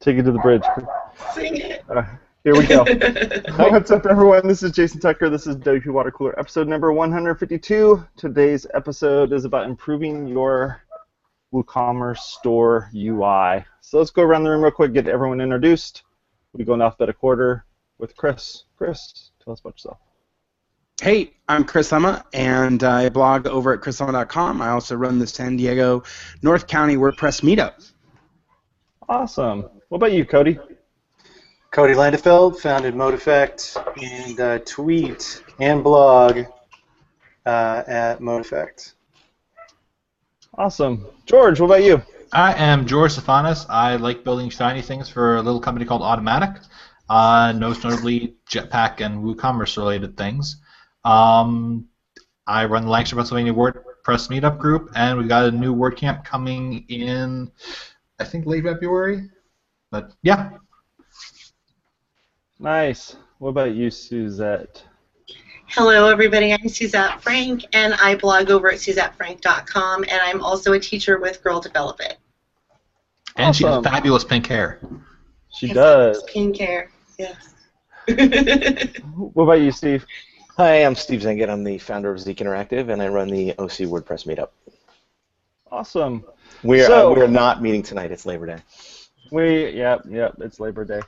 Take it to the bridge. Sing it. Uh, here we go. What's up, everyone? This is Jason Tucker. This is WP Water Cooler, episode number 152. Today's episode is about improving your WooCommerce store UI. So let's go around the room real quick, get everyone introduced. We go in alphabetical order with Chris. Chris, tell us about yourself. Hey, I'm Chris Lema, and I blog over at chrislema.com. I also run the San Diego North County WordPress meetup. Awesome. What about you, Cody? Cody Landefeld founded ModeEffect and uh, tweet and blog uh, at ModeEffect. Awesome. George, what about you? I am George Stephanis. I like building shiny things for a little company called Automattic. uh, most notably Jetpack and WooCommerce related things. Um, I run the Lancaster, Pennsylvania WordPress meetup group, and we've got a new WordCamp coming in, I think, late February. But yeah, Nice. What about you, Suzette? Hello, everybody. I'm Suzette Franck, and I blog over at suzettefranck.com, and I'm also a teacher with Girl Develop It. and she has fabulous pink hair. She Yes, does. hair. yes. What about you, Steve? Hi, I'm Steve Zehngut. I'm the founder of Zeek Interactive, and I run the OC WordPress meetup. Awesome. We're So- uh, we're not meeting tonight. It's Labor Day. We, yep, yep, it's Labor Day.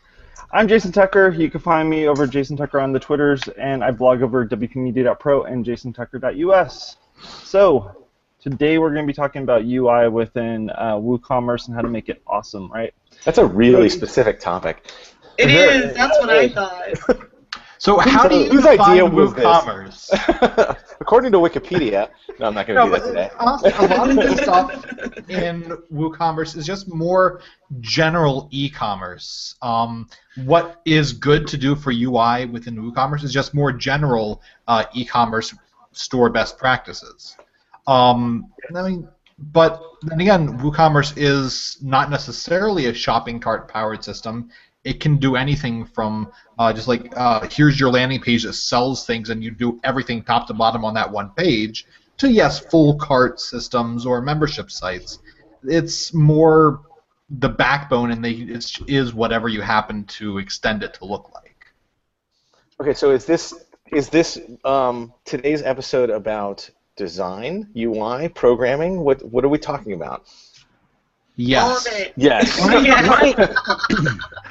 I'm Jason Tucker. You can find me over Jason Tucker on the Twitters, and I blog over wpmedia.pro and jasontucker.us. So, today we're going to be talking about UI within uh, WooCommerce and how to make it awesome, right? That's a really specific topic. It is. That's what I thought. So how do you Whose define idea was this? WooCommerce? According to Wikipedia, no, I'm not going to No, do but that today. honestly, a lot of the stuff in WooCommerce is just more general e-commerce. Um, what is good to do for UI within WooCommerce is just more general uh, e-commerce store best practices. Um, I mean, but then again, WooCommerce is not necessarily a shopping cart powered system. It can do anything from uh, just like uh, here's your landing page that sells things and you do everything top to bottom on that one page to yes full cart systems or membership sites it's more the backbone and they it's, is whatever you happen to extend it to look like Okay, so is this is this um, today's episode about design, UI, programming? What what are we talking about? Yes All of it. Yes. Yeah.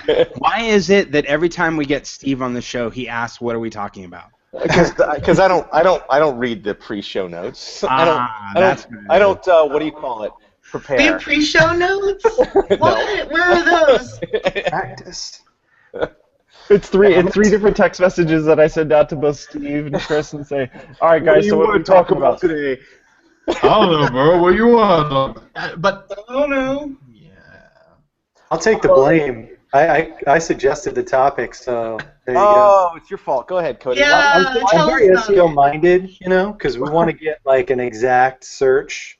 Why is it that every time we get Steve on the show, he asks, "What are we talking about?" Because I don't I don't I don't read the pre-show notes. I don't Ah, I that's don't what I don't uh, what do you call it? We have Prepare. pre-show notes? What? Where are those? Practice. It's three, it's three different text messages that I send out to both Steve and Chris and say, all right, guys, so what are we talking about? today? I don't know bro what you want Uh, but Oh, no. yeah I'll take the blame. I, I, I suggested the topic, so there you go. Oh, it's your fault. Go ahead, Cody. Yeah. I'm, tell I'm very SEO minded, you know, because we want to get like an exact search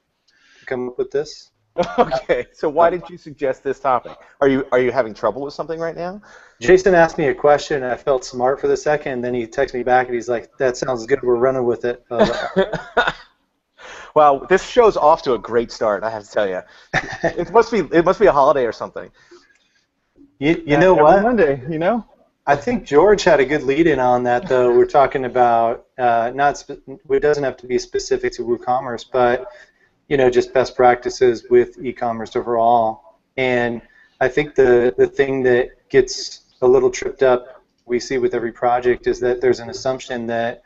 to come up with this. Okay, so why did you suggest this topic? Are you are you having trouble with something right now? Jason asked me a question, and I felt smart for the second. And then he texted me back, and he's like, "That sounds good. We're running with it." I like, well, this show's off to a great start. I have to tell you. It must be it must be a holiday or something. you, you know Every what? Monday, you know? I think George had a good lead in on that, though. We're talking about uh, not spe- it doesn't have to be specific to WooCommerce, but you know, just best practices with e-commerce overall. And I think the the thing that gets a little tripped up, we see with every project, is that there's an assumption that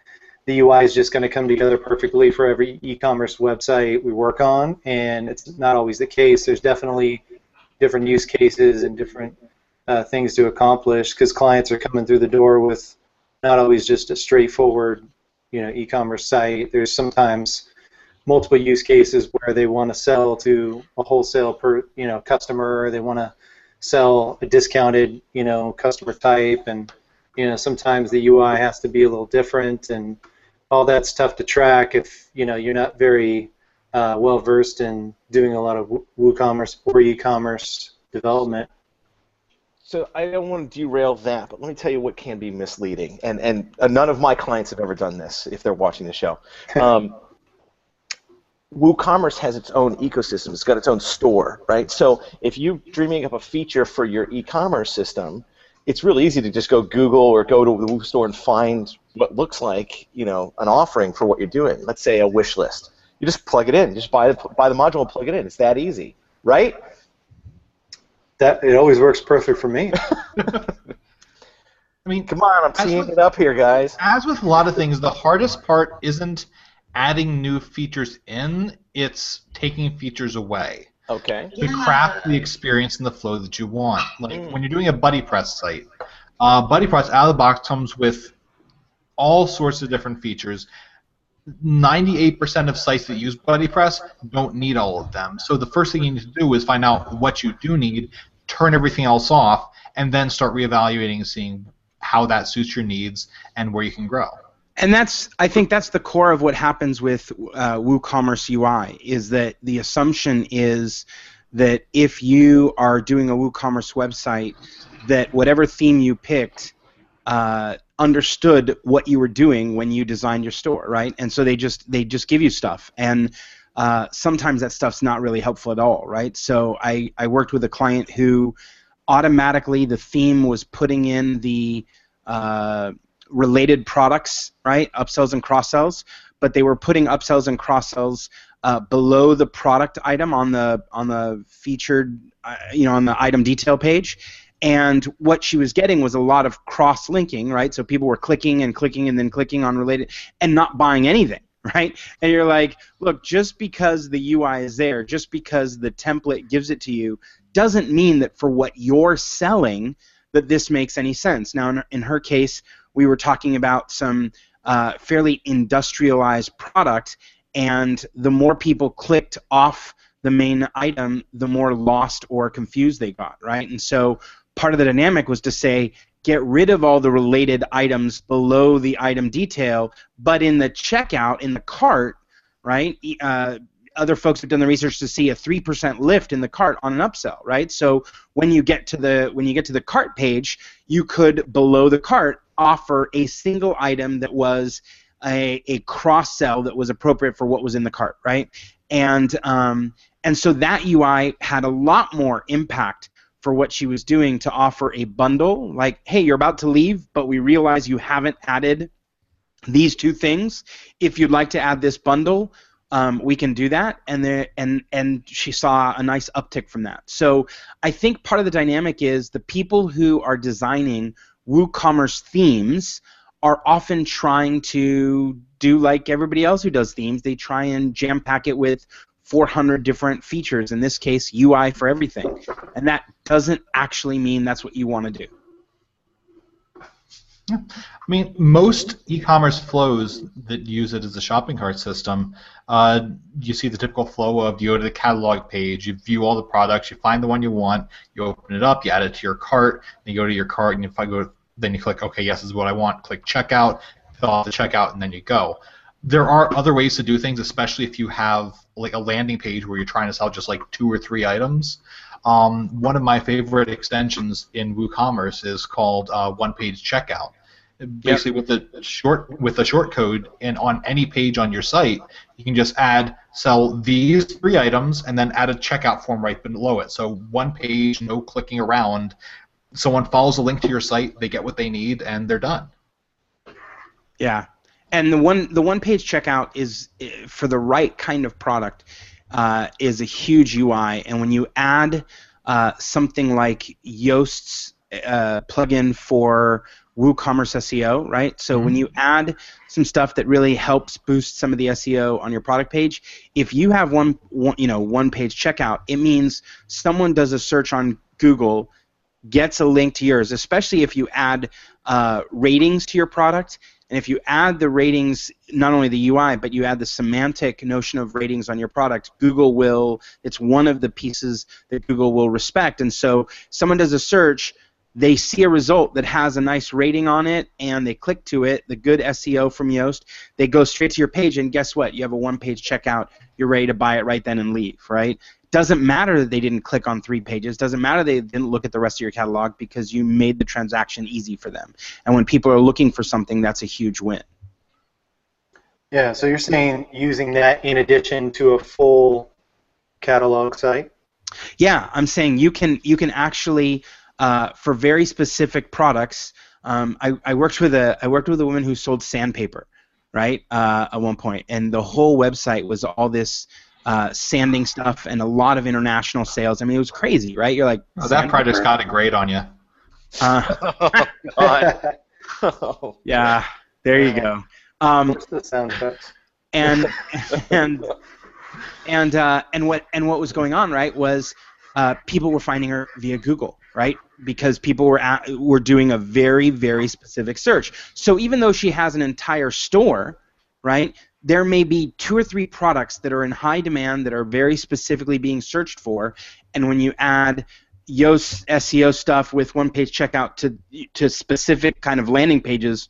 the UI is just going to come together perfectly for every e-commerce website we work on, and it's not always the case. There's definitely different use cases and different uh, things to accomplish because clients are coming through the door with not always just a straightforward, you know, e-commerce site. There's sometimes multiple use cases where they want to sell to a wholesale per, you know, customer. Or they want to sell a discounted, you know, customer type, and you know, sometimes the UI has to be a little different, and all that's tough to track if you know you're not very uh, well versed in doing a lot of WooCommerce or e-commerce development. So I don't want to derail that, but let me tell you what can be misleading, and and uh, none of my clients have ever done this if they're watching the show. Um, WooCommerce has its own ecosystem. It's got its own store, right? So if you're dreaming up a feature for your e-commerce system, it's really easy to just go Google or go to the Woo store and find what looks like, you know, an offering for what you're doing. Let's say a wish list. You just plug it in. You just buy the buy the module and plug it in. It's that easy, right? That it always works perfect for me. I mean, Come on, I'm seeing with- it up here, guys. as with a lot of things, the hardest part isn't adding new features in; it's taking features away Okay. to craft the experience and the flow that you want. Like Mm. when you're doing a BuddyPress site, uh, BuddyPress out of the box comes with all sorts of different features. 98% of sites that use BuddyPress don't need all of them. So the first thing you need to do is find out what you do need, turn everything else off, and then start reevaluating and seeing how that suits your needs and where you can grow. And that's, I think, that's the core of what happens with uh, WooCommerce UI is that the assumption is that if you are doing a WooCommerce website, that whatever theme you picked uh, understood what you were doing when you designed your store, right? And so they just they just give you stuff, and uh, sometimes that stuff's not really helpful at all, right? So I I worked with a client who automatically the theme was putting in the uh, related products, right? Upsells and cross sells, but they were putting upsells and cross sells uh, below the product item on the on the featured, uh, you know, on the item detail page. And what she was getting was a lot of cross linking, right? So people were clicking and clicking and then clicking on related and not buying anything, right? And you're like, look, just because the UI is there, just because the template gives it to you, doesn't mean that for what you're selling that this makes any sense. Now, in, in her case, we were talking about some uh, fairly industrialized product, and the more people clicked off the main item, the more lost or confused they got, right? And so part of the dynamic was to say, get rid of all the related items below the item detail, but in the checkout, in the cart, right? Uh, other folks have done the research to see a three percent lift in the cart on an upsell, right? So when you get to the when you get to the cart page, you could below the cart offer a single item that was a, a cross sell that was appropriate for what was in the cart, right? And um, and so that UI had a lot more impact for what she was doing to offer a bundle like, hey, you're about to leave, but we realize you haven't added these two things. If you'd like to add this bundle, um, we can do that, and there and and she saw a nice uptick from that. So I think part of the dynamic is the people who are designing WooCommerce themes are often trying to do like everybody else who does themes. They try and jam pack it with 400 different features. In this case, UI for everything, and that doesn't actually mean that's what you want to do. I mean, most e-commerce flows that use it as a shopping cart system, uh, you see the typical flow of you go to the catalog page, you view all the products, you find the one you want, you open it up, you add it to your cart, then you go to your cart, and if I go, then you click, okay, yes, this is what I want, click checkout, fill out the checkout, and then you go. There are other ways to do things, especially if you have like a landing page where you're trying to sell just like two or three items. Um, one of my favorite extensions in WooCommerce is called uh, one-page checkout. Basically, with the short with the short code and on any page on your site, you can just add sell these three items and then add a checkout form right below it. So one page, no clicking around. Someone follows a link to your site, they get what they need, and they're done. Yeah, and the one the one page checkout is for the right kind of product uh, is a huge UI, and when you add uh, something like Yoast's uh, plugin for WooCommerce SEO, right? So when you add some stuff that really helps boost some of the SEO on your product page, if you have one, one you know one page checkout, it means someone does a search on Google gets a link to yours, especially if you add uh, ratings to your product. And if you add the ratings, not only the UI, but you add the semantic notion of ratings on your product, Google will, it's one of the pieces that Google will respect. And so someone does a search, they see a result that has a nice rating on it, and they click to it, the good SEO from Yoast, they go straight to your page, and guess what? You have a one page checkout, you're ready to buy it right then and leave, right? doesn't matter that they didn't click on three pages doesn't matter they didn't look at the rest of your catalog because you made the transaction easy for them and when people are looking for something that's a huge win Yeah, so you're saying using that in addition to a full catalog site? Yeah, I'm saying you can you can actually uh, for very specific products. Um, I, I worked with a I worked with a woman who sold sandpaper, right? Uh, at one point, and the whole website was all this uh, sanding stuff and a lot of international sales. I mean, it was crazy, right? You're like, Oh, that project's sandpaper? got a grade on you. Uh, oh, God. Yeah, there you go. Um, What's the sound effects? and and and uh, and what and what was going on right was uh, people were finding her via Google right? Because people were at, were doing a very very specific search. So even though she has an entire store right there may be two or three products that are in high demand that are very specifically being searched for. And when you add Yoast SEO stuff with one page checkout to to specific kind of landing pages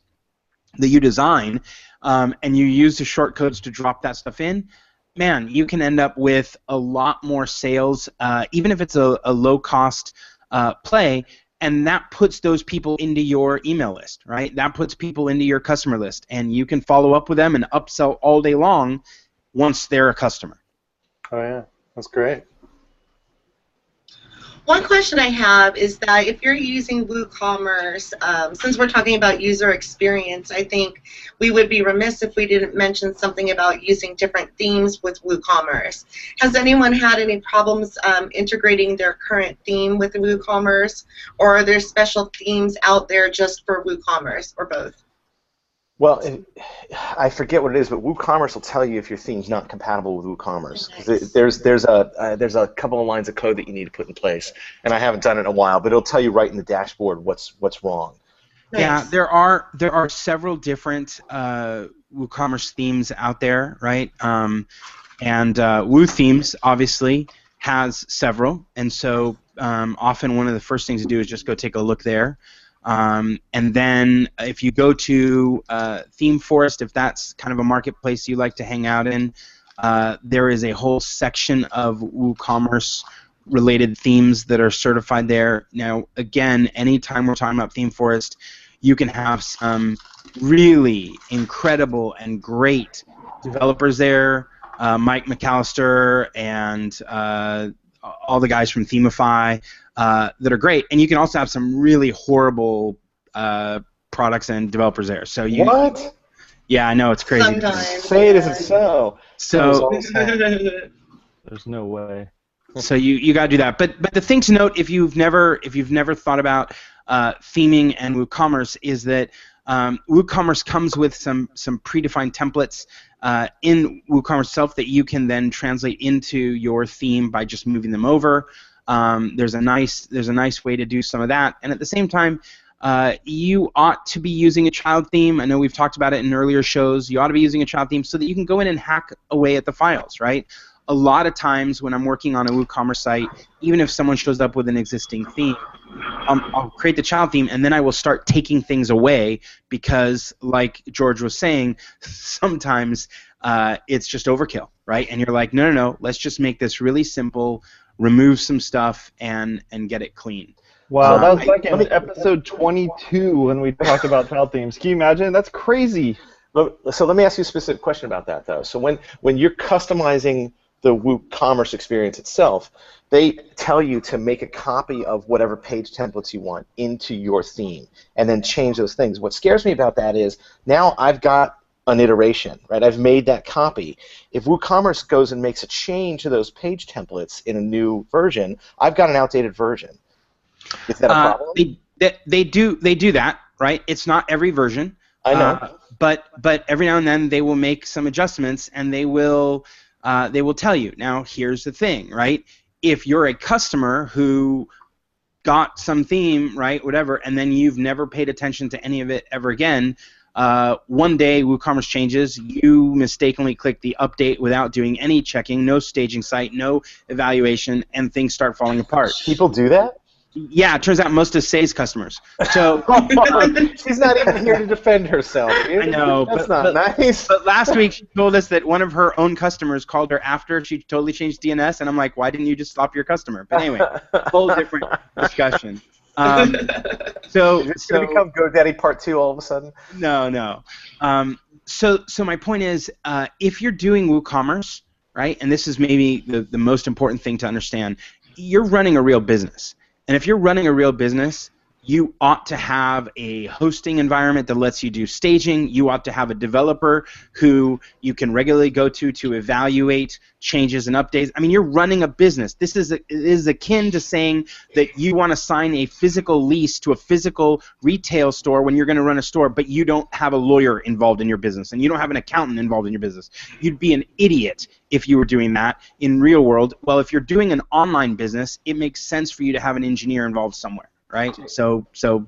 that you design um, and you use the shortcodes to drop that stuff in, man, you can end up with a lot more sales, uh, even if it's a, a low cost uh, play, and that puts those people into your email list, right? That puts people into your customer list, and you can follow up with them and upsell all day long once they're a customer. Oh yeah, that's great. One question I have is that if you're using WooCommerce, um, since we're talking about user experience, I think we would be remiss if we didn't mention something about using different themes with WooCommerce. Has anyone had any problems um, integrating their current theme with WooCommerce, or are there special themes out there just for WooCommerce, or both? Well, it- I forget what it is, but WooCommerce will tell you if your theme's not compatible with WooCommerce. 'Cause it- There's there's a uh, there's a couple of lines of code that you need to put in place, and I haven't done it in a while, but it'll tell you right in the dashboard what's what's wrong. Yeah, there are there are several different uh, WooCommerce themes out there, right? Um, and uh, Woo Themes obviously has several, and so um, often one of the first things to do is just go take a look there. Um, and then if you go to uh, Theme Forest, if that's kind of a marketplace you like to hang out in, uh, there is a whole section of WooCommerce related themes that are certified there. Now, again, anytime we're talking about Theme Forest, you can have some really incredible and great developers there. Uh, Mike McAllister and uh, all the guys from Themify uh, that are great, and you can also have some really horrible uh, products and developers there. So you, What? yeah, I know it's crazy. Sometimes. Say it isn't so. So There's no way. so you you got to do that. But but the thing to note if you've never if you've never thought about uh, theming and WooCommerce is that um, WooCommerce comes with some some predefined templates uh, in WooCommerce itself that you can then translate into your theme by just moving them over. Um, there's a nice there's a nice way to do some of that, and at the same time. Uh, you ought to be using a child theme. I know we've talked about it in earlier shows. You ought to be using a child theme so that you can go in and hack away at the files, right? A lot of times when I'm working on a WooCommerce site, even if someone shows up with an existing theme, um, I'll create the child theme and then I will start taking things away because, like George was saying, sometimes uh, it's just overkill, right? And you're like, no, no, no, let's just make this really simple, remove some stuff, and and get it clean. Wow, Uh, that was I- like in episode 22 when we talked about child themes. Can you imagine? That's crazy. So let me ask you a specific question about that, though. So when, when you're customizing the WooCommerce experience itself, they tell you to make a copy of whatever page templates you want into your theme, and then change those things. What scares me about that is now I've got an iteration, right? I've made that copy. If WooCommerce goes and makes a change to those page templates in a new version, I've got an outdated version. Is that a Uh, problem? they, they, do they do that, right? It's not every version. I know. Uh, but but every now and then they will make some adjustments and they will uh, they will tell you. Now here's the thing, right? If you're a customer who got some theme, right, whatever, and then you've never paid attention to any of it ever again, uh, one day WooCommerce changes, you mistakenly click the update without doing any checking, no staging site, no evaluation, and things start falling apart. People do that? Yeah, it turns out most of Sé's customers. So She's not even here to defend herself. Dude. I know, That's but- not nice. But last week she told us that one of her own customers called her after she totally changed DNS, and I'm like, why didn't you just stop your customer? But anyway, whole different discussion. Um, so, It's so gonna become GoDaddy Part Two all of a sudden. no, no. Um, so so my point is, uh, if you're doing WooCommerce, right, and this is maybe the, the most important thing to understand, you're running a real business, and if you're running a real business, you ought to have a hosting environment that lets you do staging. You ought to have a developer who you can regularly go to to evaluate changes and updates. I mean, you're running a business. This is a, is akin to saying that you want to sign a physical lease to a physical retail store when you're going to run a store, but you don't have a lawyer involved in your business and you don't have an accountant involved in your business. You'd be an idiot if you were doing that in real world. Well, if you're doing an online business, it makes sense for you to have an engineer involved somewhere right? So so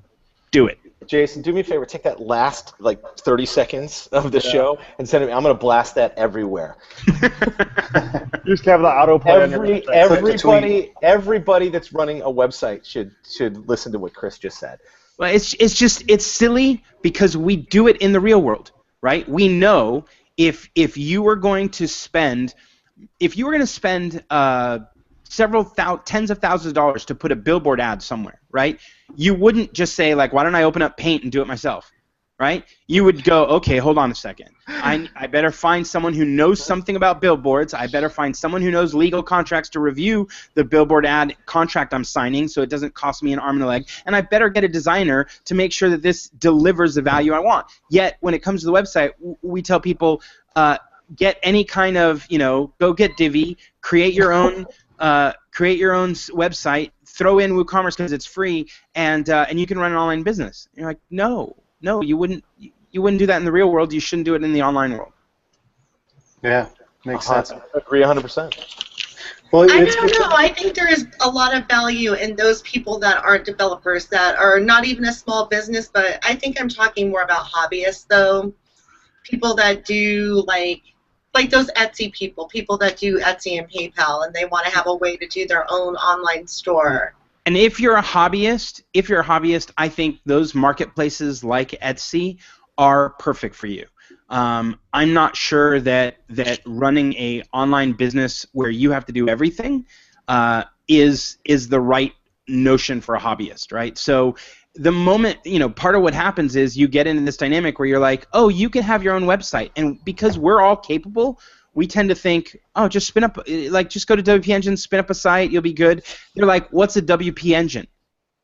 do it. Jason, do me a favor. Take that last like 30 seconds of the yeah. show and send it. Me. I'm gonna blast that everywhere. you just have the autoplay. Every, everybody, everybody that's running a website should should listen to what Chris just said. Well, it's it's just it's silly because we do it in the real world, right? We know if if you were going to spend if you were going to spend uh, several thou- tens of thousands of dollars to put a billboard ad somewhere, right? You wouldn't just say like, why don't I open up Paint and do it myself, right? You would go, okay, hold on a second. I, I better find someone who knows something about billboards. I better find someone who knows legal contracts to review the billboard ad contract I'm signing so it doesn't cost me an arm and a leg. And I better get a designer to make sure that this delivers the value I want. Yet when it comes to the website, we tell people, uh, get any kind of, you know, go get Divi, create your own uh, create your own website, throw in WooCommerce because it's free, and uh, and you can run an online business. And you're like, no, no, you wouldn't. You wouldn't do that in the real world. You shouldn't do it in the online world. Yeah, makes uh, sense. I agree 100%. Well, I don't know. I think there is a lot of value in those people that aren't developers, that are not even a small business, but I think I'm talking more about hobbyists, though. People that do like like those Etsy people, people that do Etsy and PayPal, and they want to have a way to do their own online store. And if you're a hobbyist, if you're a hobbyist, I think those marketplaces like Etsy are perfect for you. Um, I'm not sure that that running a online business where you have to do everything uh, is is the right notion for a hobbyist, right? So the moment you know part of what happens is you get into this dynamic where you're like oh you can have your own website and because we're all capable we tend to think oh just spin up eh, like just go to wp engine spin up a site you'll be good they're like what's a wp engine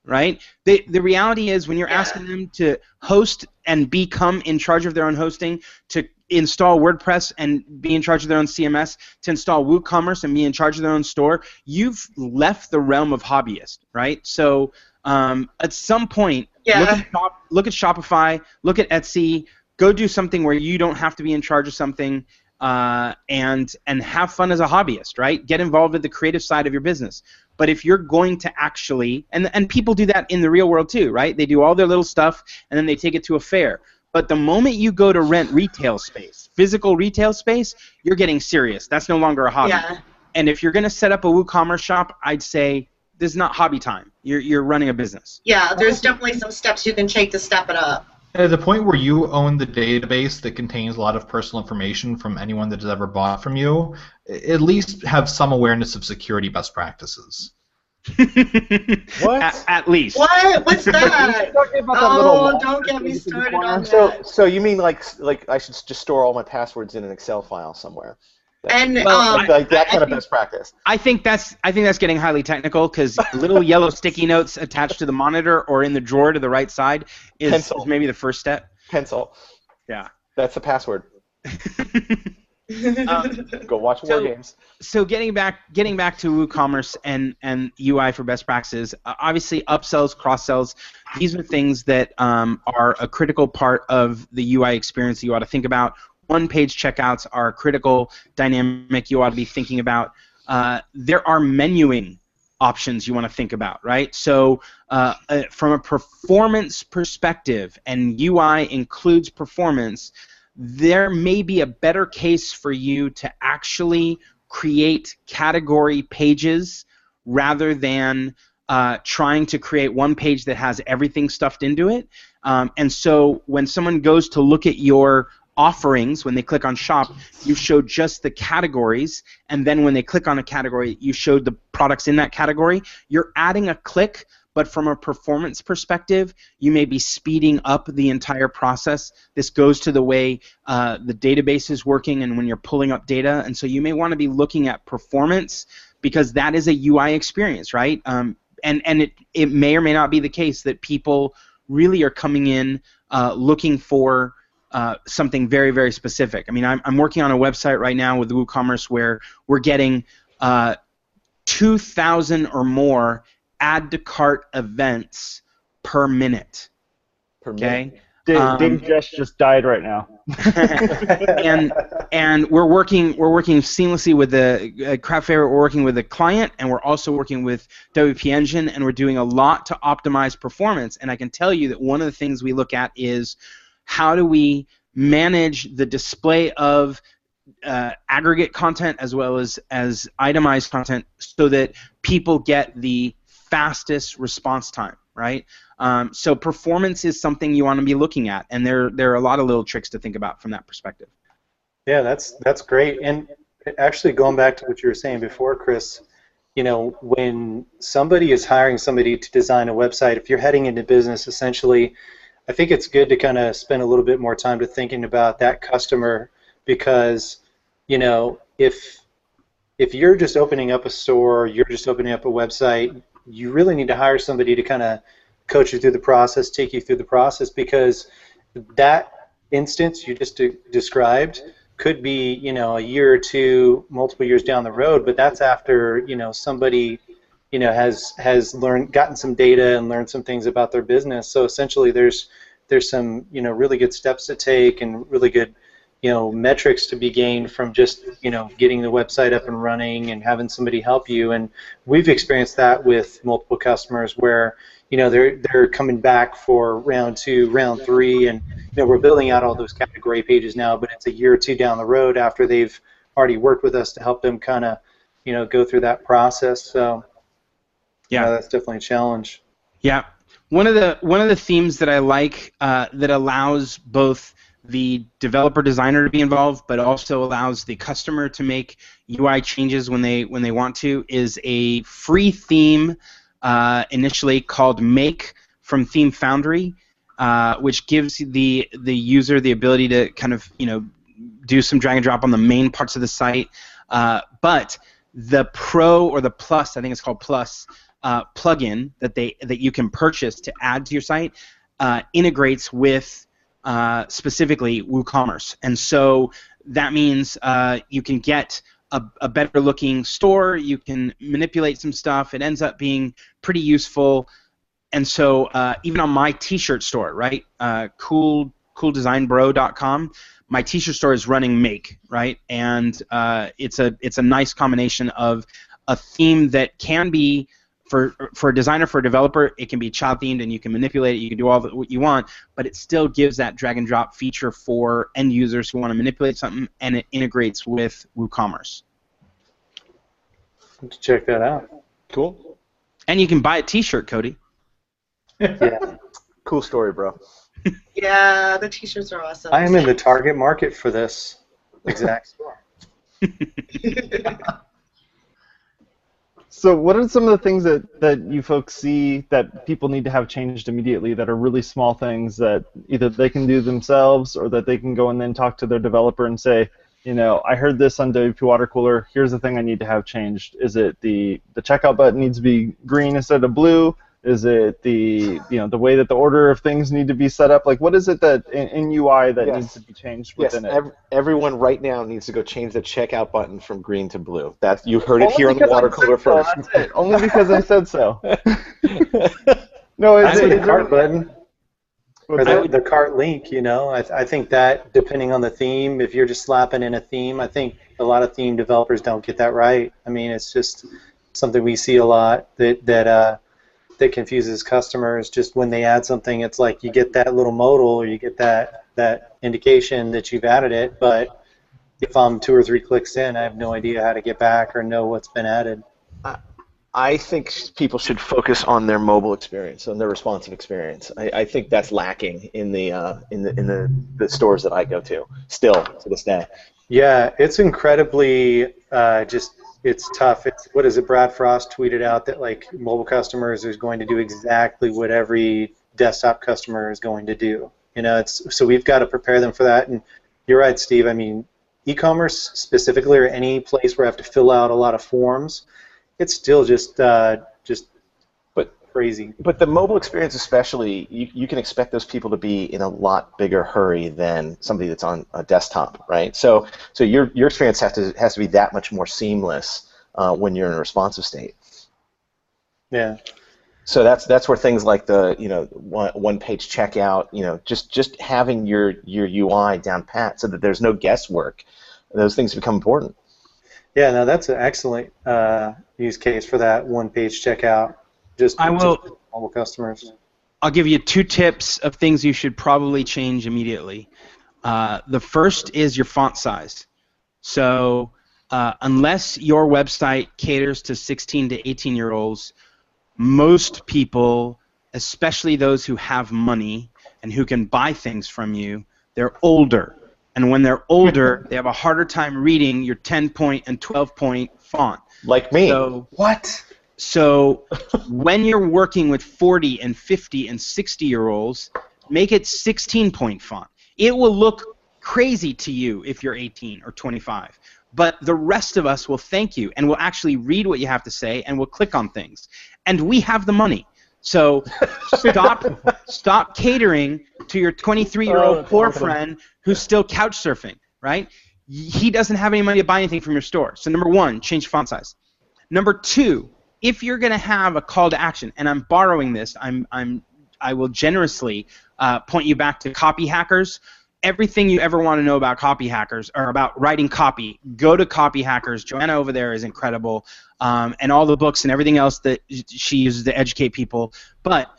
right they, the reality is when you're yeah. asking them to host and become in charge of their own hosting to install WordPress and be in charge of their own CMS, to install WooCommerce and be in charge of their own store, you've left the realm of hobbyist, right? So um, at some point, yeah. look, at Shop, look at Shopify, look at Etsy, go do something where you don't have to be in charge of something, uh, and and have fun as a hobbyist, right? Get involved with the creative side of your business. But if you're going to actually, and and people do that in the real world too, right? They do all their little stuff and then they take it to a fair. But the moment you go to rent retail space, physical retail space, you're getting serious. That's no longer a hobby. Yeah. And if you're going to set up a WooCommerce shop, I'd say this is not hobby time. You're you're running a business. Yeah, there's definitely some steps you can take to step it up. At the point where you own the database that contains a lot of personal information from anyone that has ever bought from you, at least have some awareness of security best practices. what? At, at, least. What? What's that? oh, don't get me started on that. so. So you mean like like I should just store all my passwords in an Excel file somewhere? And well, um, like that kind I of think, best practice. I think that's I think that's getting highly technical because little yellow sticky notes attached to the monitor or in the drawer to the right side is, is maybe the first step. Pencil. Yeah. That's the password. um, Go watch so, war games. So getting back getting back to WooCommerce and and UI for best practices, uh, obviously upsells, cross sells, these are things that um, are a critical part of the UI experience that you ought to think about one page checkouts are a critical dynamic you ought to be thinking about. Uh, there are menuing options you want to think about, right? So, uh, uh, from a performance perspective, and UI includes performance, there may be a better case for you to actually create category pages rather than uh, trying to create one page that has everything stuffed into it. Um, and so when someone goes to look at your offerings, when they click on shop, you show just the categories, and then when they click on a category, you showed the products in that category. You're adding a click, but from a performance perspective, you may be speeding up the entire process. This goes to the way uh, the database is working and when you're pulling up data, and so you may want to be looking at performance because that is a UI experience, right? Um, and and it, it may or may not be the case that people really are coming in uh, looking for uh, something very, very specific. I mean, I'm, I'm working on a website right now with WooCommerce where we're getting uh, 2,000 or more add to cart events per minute. Per Okay. minute. Dave, Um, Dave Jess just died right now. and and we're working we're working seamlessly with the uh, craft fair. We're working with the client, and we're also working with WP Engine, and we're doing a lot to optimize performance. And I can tell you that one of the things we look at is how do we manage the display of uh, aggregate content as well as as itemized content so that people get the fastest response time, right? Um, so performance is something you want to be looking at, and there there are a lot of little tricks to think about from that perspective. Yeah, that's that's great. And actually, going back to what you were saying before, Chris, you know, when somebody is hiring somebody to design a website, if you're heading into business, essentially, I think it's good to kind of spend a little bit more time to thinking about that customer because, you know, if if you're just opening up a store, you're just opening up a website, you really need to hire somebody to kind of coach you through the process, take you through the process because that instance you just de- described could be you know a year or two multiple years down the road but that's after you know somebody you know has has learned gotten some data and learned some things about their business. So essentially there's there's some you know really good steps to take and really good you know metrics to be gained from just you know getting the website up and running and having somebody help you. And we've experienced that with multiple customers where you know they're they're coming back for round two round three and you know we're building out all those category pages now but it's a year or two down the road after they've already worked with us to help them kind of you know go through that process. So Yeah. that's definitely a challenge. Yeah, one of the one of the themes that I like uh, that allows both the developer designer to be involved, but also allows the customer to make UI changes when they when they want to, is a free theme uh, initially called Make from Theme Foundry, uh, which gives the the user the ability to kind of you know do some drag and drop on the main parts of the site, uh, but the Pro or the Plus, I think it's called Plus, uh, plugin that they that you can purchase to add to your site uh, integrates with uh, specifically WooCommerce, and so that means uh, you can get a, a better looking store. You can manipulate some stuff. It ends up being pretty useful. And so uh, even on my T-shirt store, right, uh, cool cooldesignbro.com, my T-shirt store is running Make, right, and it's a it's a nice combination of a theme that can be for for a designer for a developer it can be child themed and you can manipulate it you can do all the, what you want but it still gives that drag and drop feature for end users who want to manipulate something and it integrates with WooCommerce check that out Cool. and you can buy a t-shirt Cody yeah Cool story, bro. Yeah, the t-shirts are awesome. i am in the target market for this exact store So, what are some of the things that, that you folks see that people need to have changed immediately that are really small things that either they can do themselves or that they can go and then talk to their developer and say, you know, I heard this on WP Water Cooler. Here's the thing I need to have changed. Is it the the checkout button needs to be green instead of blue? Is it the you know the way that the order of things need to be set up? Like, what is it that in, in UI that Yes. needs to be changed Yes, within it? ev- everyone right now needs to go change the checkout button from green to blue. That you heard it here on the because I water said cooler so, first. That's it. Only because I said so. No, is, That's it, the cart button or the, the cart link, you know, I, I think that depending on the theme, if you're just slapping in a theme, I think a lot of theme developers don't get that right. I mean, it's just something we see a lot that that uh, that confuses customers. Just when they add something, it's like you get that little modal or you get that that indication that you've added it, but if I'm two or three clicks in, I have no idea how to get back or know what's been added. I think people should focus on their mobile experience and their responsive experience. I, I think that's lacking in the uh, in the in the, the stores that I go to still to this day. Yeah, it's incredibly uh, just it's tough. It's what is it? Brad Frost tweeted out that like mobile customers is going to do exactly what every desktop customer is going to do. You know, it's so we've got to prepare them for that. And you're right, Steve. I mean, e-commerce specifically, or any place where I have to fill out a lot of forms, it's still just uh, just crazy. But the mobile experience, especially, you, you can expect those people to be in a lot bigger hurry than somebody that's on a desktop, right? So, so your your experience has to has to be that much more seamless uh, when you're in a responsive state. Yeah. So that's that's where things like the you know one, one page checkout, you know, just just having your your UI down pat so that there's no guesswork, those things become important. Yeah, no, that's an excellent uh, use case for that one-page checkout. Just I will- just mobile customers. I'll give you two tips of things you should probably change immediately. Uh, the first is your font size. So, uh, unless your website caters to 16 to 18 year olds, most people, especially those who have money and who can buy things from you, they're older. And when they're older, they have a harder time reading your 10 point and 12 point font. Like me. So, What? So when you're working with 40 and 50 and 60 year olds, make it 16 point font. It will look crazy to you if you're 18 or 25. But the rest of us will thank you and will actually read what you have to say and will click on things. And we have the money. So stop stop catering to your 23 year Oh, old that's poor friend who's still couch surfing, right? He doesn't have any money to buy anything from your store. So number one, change font size. Number two, if you're going to have a call to action, and I'm borrowing this, I'm, I'm, I will generously uh, point you back to copy hackers. Everything you ever want to know about copy hackers or about writing copy, go to copy hackers. Joanna over there is incredible, um, and all the books and everything else that she uses to educate people. But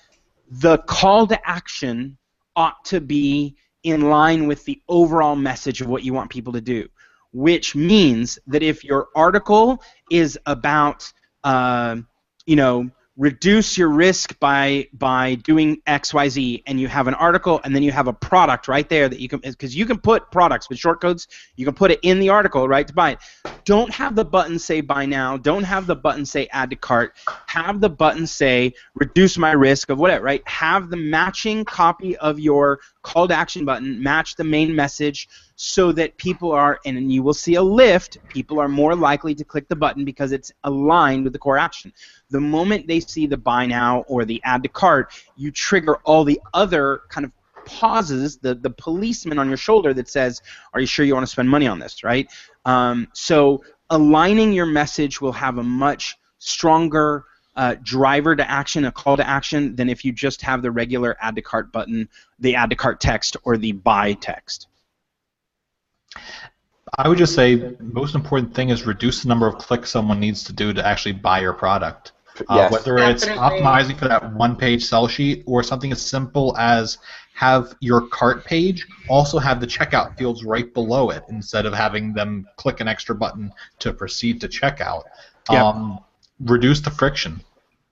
the call to action ought to be in line with the overall message of what you want people to do, which means that if your article is about, uh, you know, reduce your risk by by doing X Y Z, and you have an article, and then you have a product right there that you can because you can put products with short codes, you can put it in the article right to buy it. Don't have the button say buy now. Don't have the button say add to cart. Have the button say reduce my risk of whatever. Right. Have the matching copy of your call to action button match the main message so that people are and you will see a lift people are more likely to click the button because it's aligned with the core action. The moment they see the buy now or the add to cart you trigger all the other kind of pauses the the policeman on your shoulder that says are you sure you want to spend money on this? right? Um, so aligning your message will have a much stronger uh, driver to action, a call to action, than if you just have the regular add to cart button, the add to cart text, or the buy text. I would just say most important thing is reduce the number of clicks someone needs to do to actually buy your product. Uh, Yes. whether it's optimizing for that one-page sell sheet or something as simple as have your cart page also have the checkout fields right below it instead of having them click an extra button to proceed to checkout. Yep. Um, reduce the friction.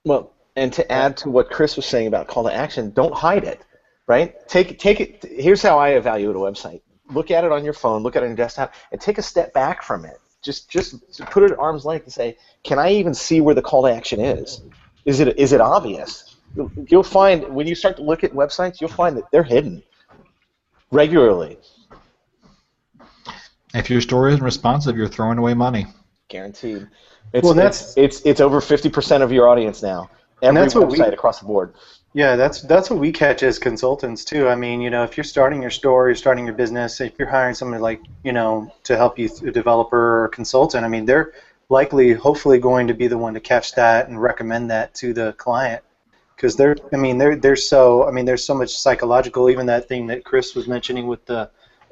Well, and to add to what Chris was saying about call to action, don't hide it, right? Take take it. Here's how I evaluate a website. Look at it on your phone, look at it on your desktop, and take a step back from it. Just just put it at arm's length and say, can I even see where the call to action is? Is it is it obvious? You'll find when you start to look at websites, you'll find that they're hidden regularly, If your store isn't responsive, you're throwing away money. guaranteed. It's, Well, that's- it's it's over 50% of your audience now. Every And that's what we- website across the board. Yeah, that's that's what we catch as consultants too. I mean, you know, if you're starting your store, you're starting your business, if you're hiring somebody like, you know, to help you, a developer or consultant, I mean, they're likely, hopefully, going to be the one to catch that and recommend that to the client, because they're, I mean, they're they're so, I mean, there's so much psychological. Even that thing that Chris was mentioning with the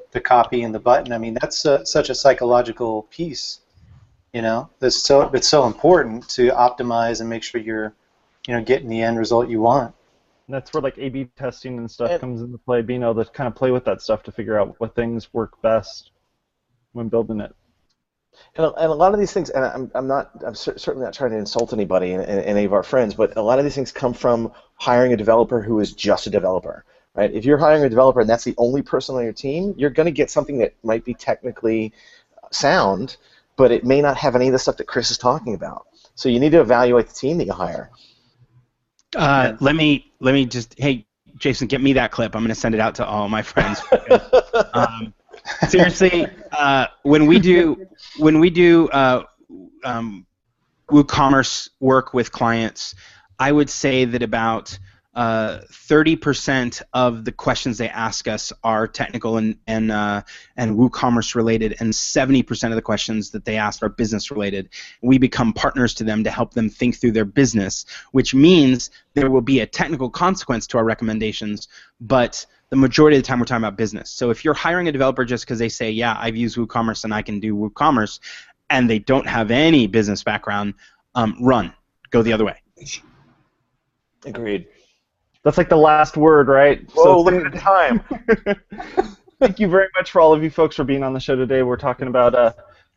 the copy and the button. I mean, that's uh such a psychological piece. You know, that's so it's so important to optimize and make sure you're, you know, getting the end result you want. And that's where like A/B testing and stuff comes into play. Being able to kind of play with that stuff to figure out what things work best when building it. And a, and a lot of these things, and I'm, I'm not, I'm cer- certainly not trying to insult anybody and, and any of our friends, but a lot of these things come from hiring a developer who is just a developer, right? If you're hiring a developer and that's the only person on your team, you're going to get something that might be technically sound, but it may not have any of the stuff that Chris is talking about. So you need to evaluate the team that you hire. Uh, let me let me just hey Jason, get me that clip. I'm going to send it out to all my friends. um, seriously, uh, when we do when we do uh, um, WooCommerce work with clients, I would say that about 30% of the questions they ask us are technical and and uh, and WooCommerce related, and 70% of the questions that they ask are business related. We become partners to them to help them think through their business, which means there will be a technical consequence to our recommendations, but the majority of the time we're talking about business. So if you're hiring a developer just because they say, yeah, I've used WooCommerce and I can do WooCommerce, and they don't have any business background, um, run, go the other way. Agreed. That's like the last word, right? Whoa, look at the time. Thank you very much for all of you folks for being on the show today. We're talking about uh,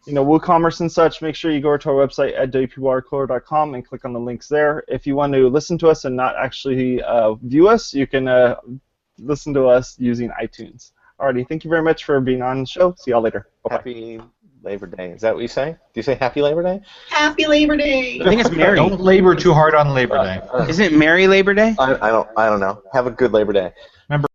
you know WooCommerce and such. Make sure you go to our website at wpwatercooler.com and click on the links there. If you want to listen to us and not actually uh, view us, you can uh, listen to us using iTunes. Alrighty, thank you very much for being on the show. See y'all later. Bye-bye. Happy Labor Day. Is that what you say? Do you say Happy Labor Day? Happy Labor Day. I think it's Mary. Don't labor too hard on Labor uh, Day. Uh, Isn't it Mary Labor Day? I, I don't. I don't know. Have a good Labor Day. Remember,